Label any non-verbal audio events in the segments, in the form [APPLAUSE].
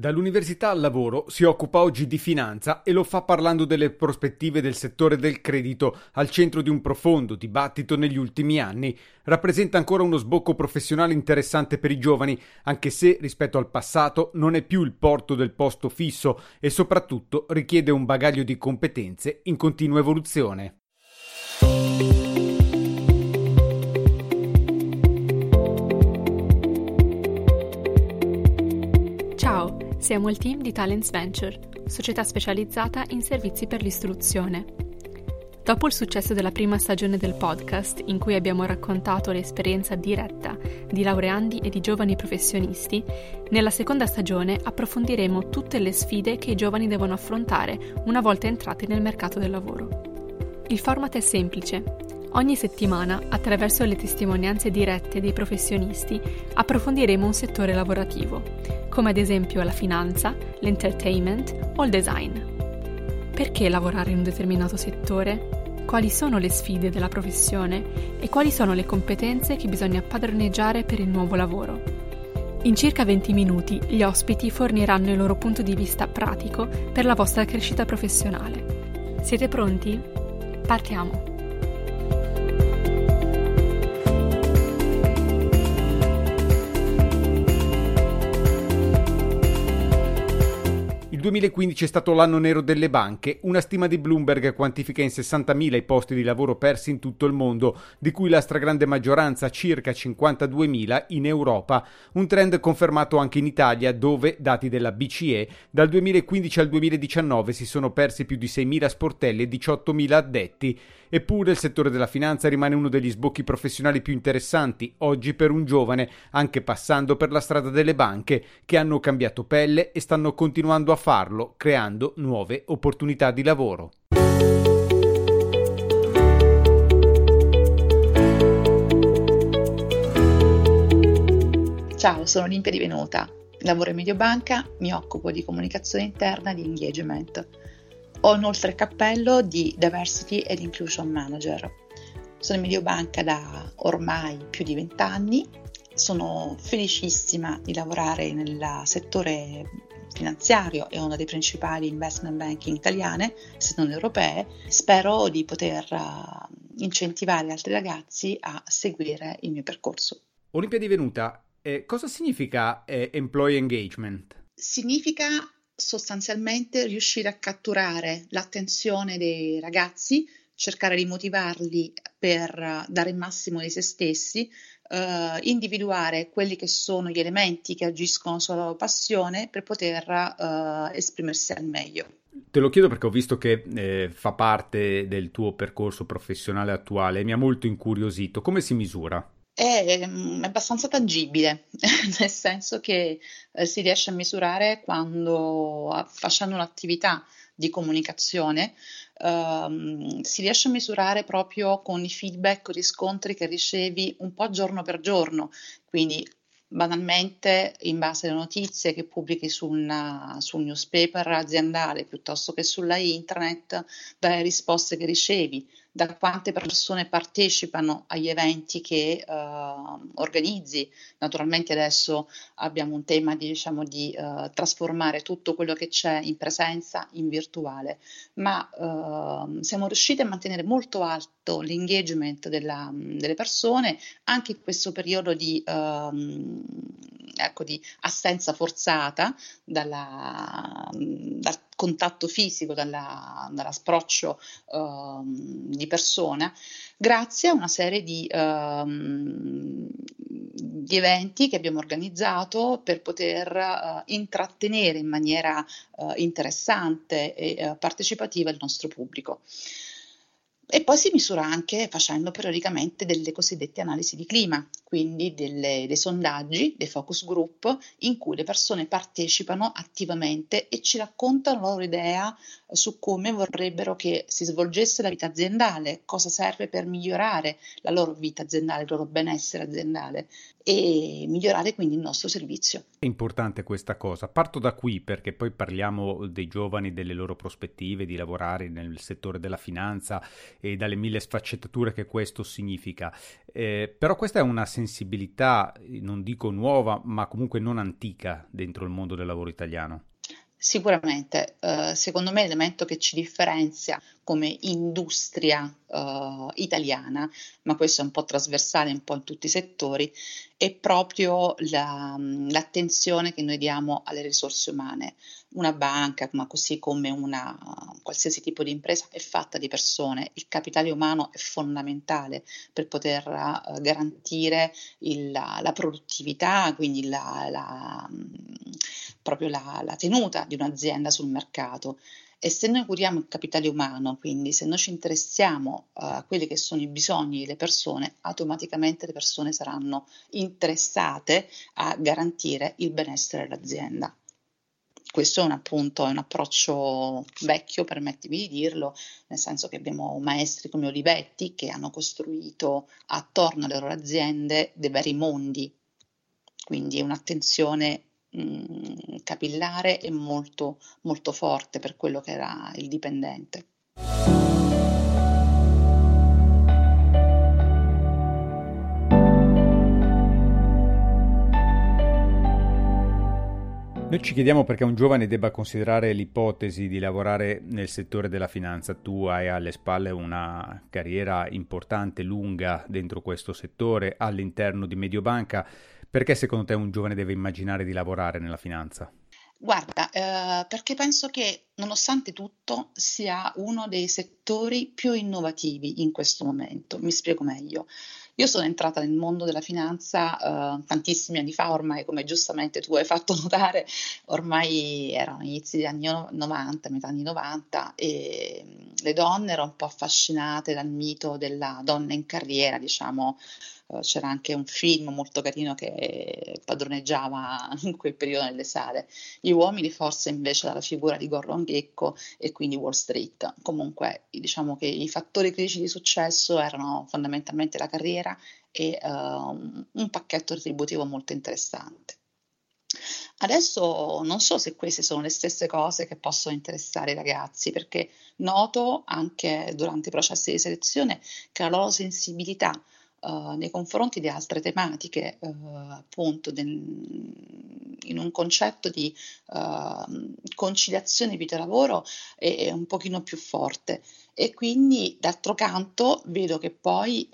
Dall'università al lavoro si occupa oggi di finanza e lo fa parlando delle prospettive del settore del credito al centro di un profondo dibattito negli ultimi anni. Rappresenta ancora uno sbocco professionale interessante per i giovani, anche se rispetto al passato non è più il porto del posto fisso e soprattutto richiede un bagaglio di competenze in continua evoluzione. Siamo il team di Talents Venture, società specializzata in servizi per l'istruzione. Dopo il successo della prima stagione del podcast, in cui abbiamo raccontato l'esperienza diretta di laureandi e di giovani professionisti, nella seconda stagione approfondiremo tutte le sfide che i giovani devono affrontare una volta entrati nel mercato del lavoro. Il format è semplice. Ogni settimana, attraverso le testimonianze dirette dei professionisti, approfondiremo un settore lavorativo, come ad esempio la finanza, l'entertainment o il design. Perché lavorare in un determinato settore? Quali sono le sfide della professione e quali sono le competenze che bisogna padroneggiare per il nuovo lavoro? In circa 20 minuti gli ospiti forniranno il loro punto di vista pratico per la vostra crescita professionale. Siete pronti? Partiamo! Il 2015 è stato l'anno nero delle banche, una stima di Bloomberg quantifica in 60.000 i posti di lavoro persi in tutto il mondo, di cui la stragrande maggioranza, circa 52.000, in Europa, un trend confermato anche in Italia dove, dati della BCE, dal 2015 al 2019 si sono persi più di 6.000 sportelli e 18.000 addetti. Eppure il settore della finanza rimane uno degli sbocchi professionali più interessanti oggi per un giovane, anche passando per la strada delle banche, che hanno cambiato pelle e stanno continuando a farlo, creando nuove opportunità di lavoro. Ciao, sono Olimpia Divenuta, lavoro in Mediobanca, mi occupo di comunicazione interna e di engagement. Ho inoltre il cappello di Diversity and Inclusion Manager. Sono in Mediobanca da ormai più di vent'anni, sono felicissima di lavorare nel settore finanziario è una delle principali investment banking italiane, se non europee. Spero di poter uh, incentivare altri ragazzi a seguire il mio percorso. Olimpia divenuta, eh, cosa significa eh, employee engagement? Significa sostanzialmente riuscire a catturare l'attenzione dei ragazzi, cercare di motivarli per dare il massimo di se stessi, eh, individuare quelli che sono gli elementi che agiscono sulla loro passione per poter eh, esprimersi al meglio. Te lo chiedo perché ho visto che eh, fa parte del tuo percorso professionale attuale e mi ha molto incuriosito. Come si misura? È, mm, abbastanza tangibile, [LAUGHS] nel senso che eh, si riesce a misurare quando facendo un'attività di comunicazione ehm, si riesce a misurare proprio con i feedback riscontri che ricevi un po' giorno per giorno, quindi banalmente in base alle notizie che pubblichi su, una, su un newspaper aziendale piuttosto che sulla internet, dalle risposte che ricevi, da quante persone partecipano agli eventi che uh, organizzi. Naturalmente adesso abbiamo un tema di, diciamo, di uh, trasformare tutto quello che c'è in presenza in virtuale, ma uh, siamo riusciti a mantenere molto alto l'engagement della, delle persone anche in questo periodo di, um, ecco, di assenza forzata dalla, dal contatto fisico, dalla, dall'approccio uh, di persona, grazie a una serie di, uh, di, eventi che abbiamo organizzato per poter uh, intrattenere in maniera eh, interessante e partecipativa il nostro pubblico. E poi si misura anche facendo periodicamente delle cosiddette analisi di clima, quindi delle, dei sondaggi, dei focus group in cui le persone partecipano attivamente e ci raccontano la loro idea su come vorrebbero che si svolgesse la vita aziendale, cosa serve per migliorare la loro vita aziendale, il loro benessere aziendale. E migliorare quindi il nostro servizio. È importante questa cosa. Parto da qui perché poi parliamo dei giovani, delle loro prospettive di lavorare nel settore della finanza e dalle mille sfaccettature che questo significa. Eh, però questa è una sensibilità, non dico nuova, ma comunque non antica dentro il mondo del lavoro italiano. Sicuramente, eh, secondo me l'elemento che ci differenzia come industria eh, italiana, ma questo è un po' trasversale un po' in tutti i settori, è proprio la, l'attenzione che noi diamo alle risorse umane. Una banca, ma così come una qualsiasi tipo di impresa, è fatta di persone. Il capitale umano è fondamentale per poter uh, garantire il, la, produttività, quindi la, la proprio la, la tenuta di un'azienda sul mercato. E se noi curiamo il capitale umano, quindi se noi ci interessiamo uh, a quelli che sono i bisogni delle persone, automaticamente le persone saranno interessate a garantire il benessere dell'azienda. Questo è un appunto, è un approccio vecchio, permettimi di dirlo, nel senso che abbiamo maestri come Olivetti che hanno costruito attorno alle loro aziende dei veri mondi, quindi un'attenzione mh, capillare e molto, molto forte per quello che era il dipendente. Noi ci chiediamo perché un giovane debba considerare l'ipotesi di lavorare nel settore della finanza. Tu hai alle spalle una carriera importante, lunga dentro questo settore, all'interno di Mediobanca. Perché secondo te un giovane deve immaginare di lavorare nella finanza? Guarda, eh, perché penso che nonostante tutto sia uno dei settori più innovativi in questo momento. Mi spiego meglio. Io sono entrata nel mondo della finanza eh, tantissimi anni fa, ormai come giustamente tu hai fatto notare, ormai erano inizi degli anni 90, metà anni 90 e le donne erano un po' affascinate dal mito della donna in carriera, diciamo c'era anche un film molto carino che padroneggiava [LAUGHS] in quel periodo nelle sale. Gli uomini forse invece dalla figura di Gordon Gecko e quindi Wall Street. Comunque diciamo che i fattori critici di successo erano fondamentalmente la carriera e uh, un pacchetto retributivo molto interessante. Adesso non so se queste sono le stesse cose che possono interessare i ragazzi, perché noto anche durante i processi di selezione che la loro sensibilità uh, nei confronti di altre tematiche, uh, appunto del, in un concetto di uh, conciliazione vita-lavoro è, è, un pochino più forte. E quindi d'altro canto vedo che poi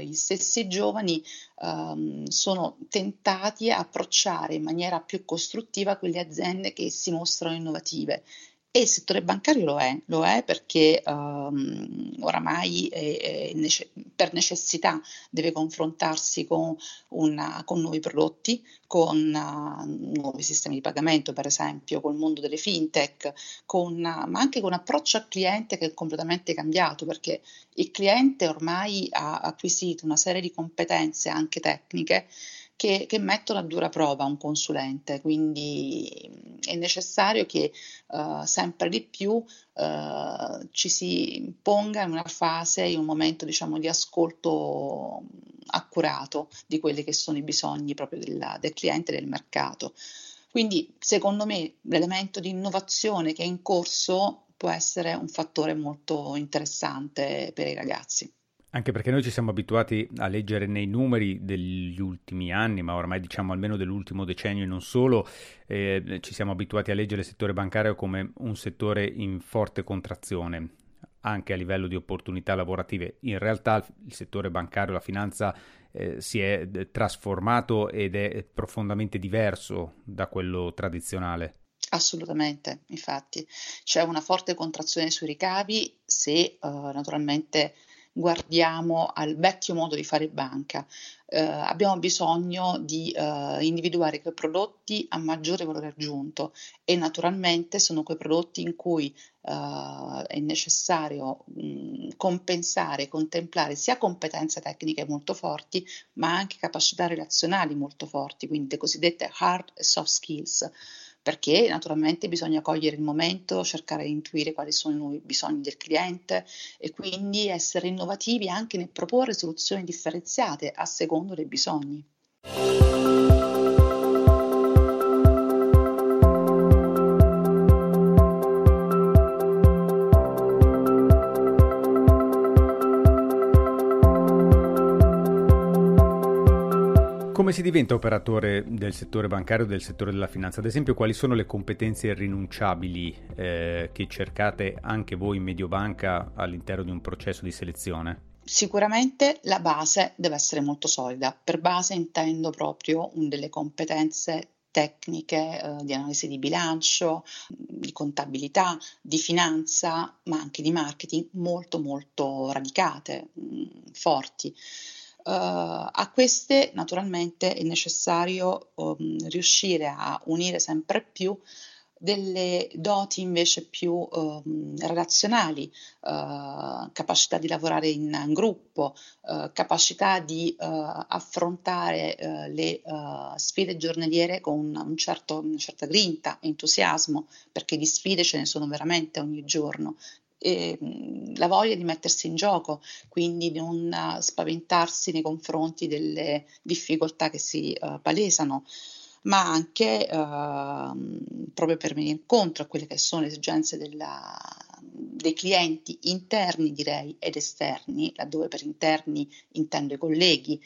gli stessi giovani um, sono tentati a approcciare in maniera più costruttiva quelle aziende che si mostrano innovative e il settore bancario lo è, lo è perché um, oramai è, è nece- per necessità deve confrontarsi con, una, con nuovi prodotti, con uh, nuovi sistemi di pagamento, per esempio, col mondo delle fintech, con, uh, ma anche con un approccio al cliente che è completamente cambiato, perché il cliente ormai ha acquisito una serie di competenze anche tecniche che, che, mettono a dura prova un consulente, quindi è necessario che uh, sempre di più uh, ci si ponga in una fase, in un momento diciamo, di ascolto accurato di quelli che sono i bisogni proprio della, del cliente del mercato. Quindi secondo me l'elemento di innovazione che è in corso può essere un fattore molto interessante per i ragazzi. Anche perché noi ci siamo abituati a leggere nei numeri degli ultimi anni, ma ormai diciamo almeno dell'ultimo decennio e non solo, eh, ci siamo abituati a leggere il settore bancario come un settore in forte contrazione, anche a livello di opportunità lavorative. In realtà il settore bancario, la finanza eh, si è trasformato ed è profondamente diverso da quello tradizionale. Assolutamente, infatti c'è una forte contrazione sui ricavi se uh, naturalmente guardiamo al vecchio modo di fare banca. Eh, abbiamo bisogno di eh, individuare quei prodotti a maggiore valore aggiunto e naturalmente sono quei prodotti in cui eh, è necessario mh, compensare, contemplare sia competenze tecniche molto forti, ma anche capacità relazionali molto forti, quindi le cosiddette hard e soft skills perché naturalmente bisogna cogliere il momento, cercare di intuire quali sono i bisogni del cliente e quindi essere innovativi anche nel proporre soluzioni differenziate a secondo dei bisogni. Come si diventa operatore del settore bancario del settore della finanza? Ad esempio, quali sono le competenze irrinunciabili eh, che cercate anche voi in Mediobanca all'interno di un processo di selezione? Sicuramente la base deve essere molto solida. Per base intendo proprio delle competenze tecniche eh, di analisi di bilancio, di contabilità, di finanza, ma anche di marketing molto molto radicate, mh, forti. Uh, a queste naturalmente è necessario um, riuscire a unire sempre più delle doti invece più um, relazionali, uh, capacità di lavorare in, in gruppo, uh, capacità di affrontare le sfide giornaliere con un certo, una certa grinta, entusiasmo, perché di sfide ce ne sono veramente ogni giorno eh, la voglia di mettersi in gioco, quindi non uh, spaventarsi nei confronti delle difficoltà che si uh, palesano, ma anche uh, proprio per venire incontro a quelle che sono le esigenze della, dei clienti interni, direi, ed esterni, laddove per interni intendo i colleghi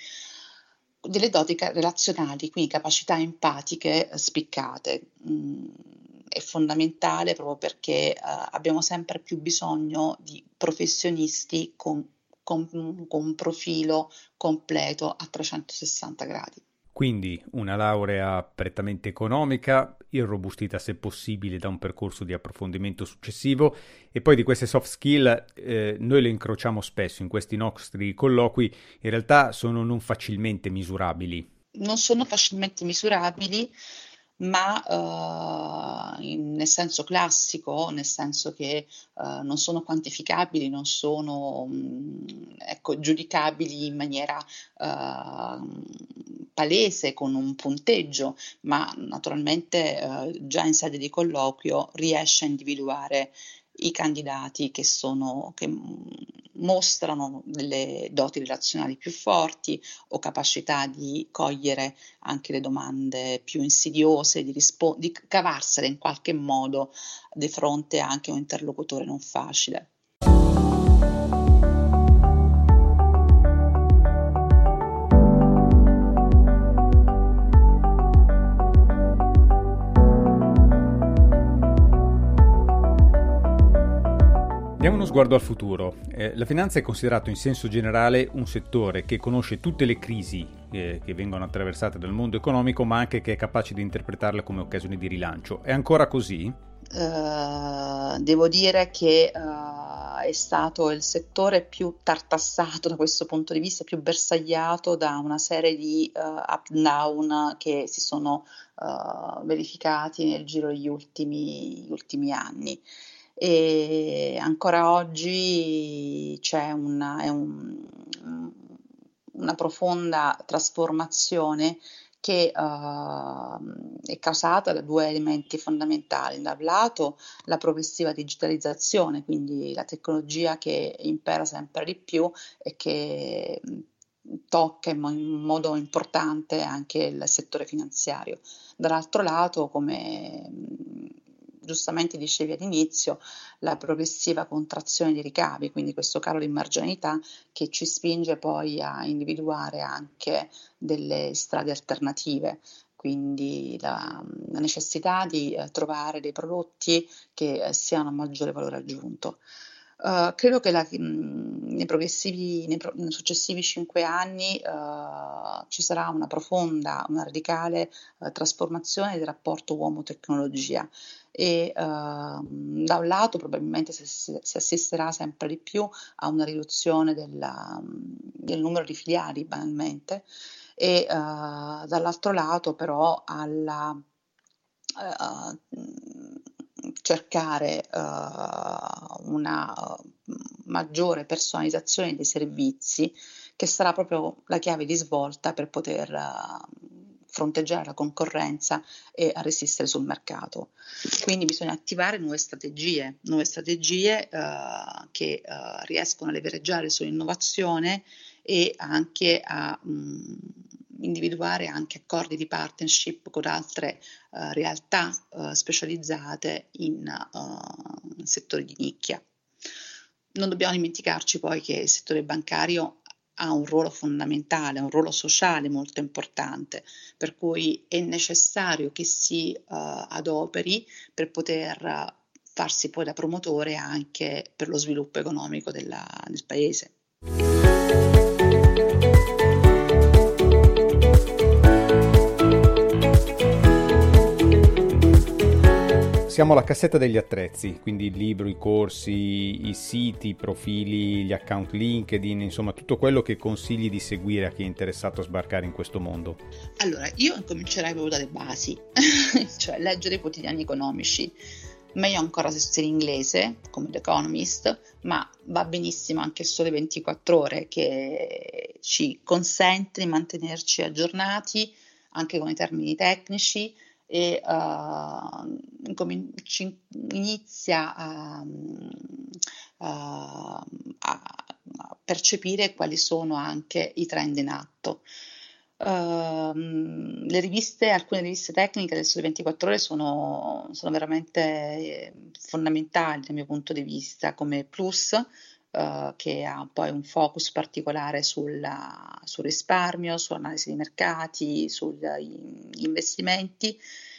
delle doti relazionali, quindi capacità empatiche spiccate. Mm, è fondamentale proprio perché uh, abbiamo sempre più bisogno di professionisti con, con, con un profilo completo a 360 gradi. Quindi una laurea prettamente economica, irrobustita se possibile da un percorso di approfondimento successivo e poi di queste soft skill eh, noi le incrociamo spesso in questi nostri colloqui, in realtà sono non facilmente misurabili. Non sono facilmente misurabili ma uh, in, nel senso classico, nel senso che uh, non sono quantificabili, non sono mh, ecco, giudicabili in maniera uh, palese con un punteggio, ma naturalmente già in sede di colloquio riesce a individuare i candidati che, sono, che mostrano delle doti relazionali più forti o capacità di cogliere anche le domande più insidiose, di, rispo- di cavarsene in qualche modo di fronte anche a un interlocutore non facile. Diamo uno sguardo al futuro. Eh, la finanza è considerato in senso generale un settore che conosce tutte le crisi eh, che vengono attraversate dal mondo economico, ma anche che è capace di interpretarle come occasioni di rilancio. È ancora così? Uh, devo dire che uh, è stato il settore più tartassato da questo punto di vista, più bersagliato da una serie di uh, up and down che si sono verificati nel giro degli ultimi, ultimi anni e ancora oggi c'è una, un, una profonda trasformazione che uh, è causata da due elementi fondamentali. Da un lato la progressiva digitalizzazione, quindi la tecnologia che impera sempre di più e che tocca in, modo importante anche il settore finanziario. Dall'altro lato, come giustamente dicevi all'inizio, la progressiva contrazione dei ricavi, quindi questo calo di marginalità che ci spinge poi a individuare anche delle strade alternative quindi la, la, necessità di eh, trovare dei prodotti che eh, siano a maggiore valore aggiunto. Uh, credo che la, mh, nei, nei, pro, nei, successivi cinque anni uh, ci sarà una profonda, una radicale uh, trasformazione del rapporto uomo-tecnologia e da un lato probabilmente si, si, assisterà sempre di più a una riduzione della, del numero di filiali banalmente e dall'altro lato però alla cercare uh, una maggiore personalizzazione dei servizi che sarà proprio la chiave di svolta per poter uh, fronteggiare la concorrenza e a resistere sul mercato. Quindi bisogna attivare nuove strategie, nuove strategie uh, che riescono a levereggiare sull'innovazione e anche a mh, individuare anche accordi di partnership con altre uh, realtà uh, specializzate in uh, settori di nicchia. Non dobbiamo dimenticarci poi che il settore bancario ha un ruolo fondamentale, un ruolo sociale molto importante, per cui è necessario che si adoperi per poter farsi poi da promotore anche per lo sviluppo economico della, del paese. Siamo alla cassetta degli attrezzi, quindi il libro, i corsi, i siti, i profili, gli account LinkedIn, insomma tutto quello che consigli di seguire a chi è interessato a sbarcare in questo mondo. Allora, io comincerei proprio dalle basi, [LAUGHS] cioè leggere i quotidiani economici, meglio ancora se sei in inglese, come The Economist, ma va benissimo anche sole 24 ore che ci consente di mantenerci aggiornati anche con i termini tecnici e uh, inizia a, a, a, percepire quali sono anche i trend in atto. Uh, le riviste, alcune riviste tecniche del Sole 24 Ore sono, sono veramente fondamentali dal mio punto di vista, come Plus, uh, che ha poi un focus particolare sulla, sul risparmio, sull'analisi dei mercati, sugli investimenti,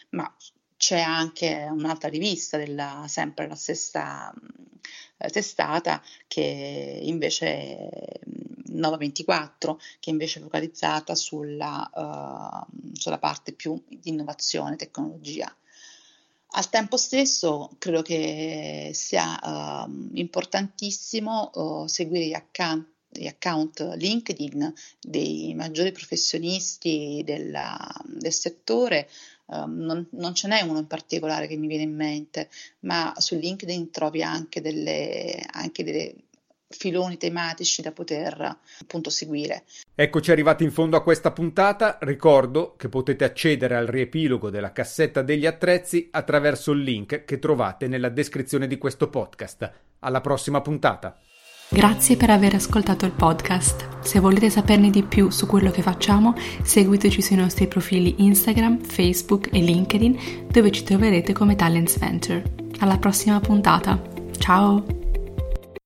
ma c'è anche un'altra rivista della sempre la stessa eh, testata che invece è Nova 24 che invece è focalizzata sulla, uh, sulla parte più di innovazione, tecnologia. Al tempo stesso credo che sia uh, importantissimo uh, seguire gli account, gli account, LinkedIn dei maggiori professionisti della, del settore. Um, non, non, ce n'è uno in particolare che mi viene in mente, ma su LinkedIn trovi anche delle, anche delle filoni tematici da poter appunto seguire. Eccoci arrivati in fondo a questa puntata. Ricordo che potete accedere al riepilogo della cassetta degli attrezzi attraverso il link che trovate nella descrizione di questo podcast. Alla prossima puntata. Grazie per aver ascoltato il podcast. Se volete saperne di più su quello che facciamo, seguiteci sui nostri profili Instagram, Facebook e LinkedIn, dove ci troverete come Talents Venture. Alla prossima puntata. Ciao!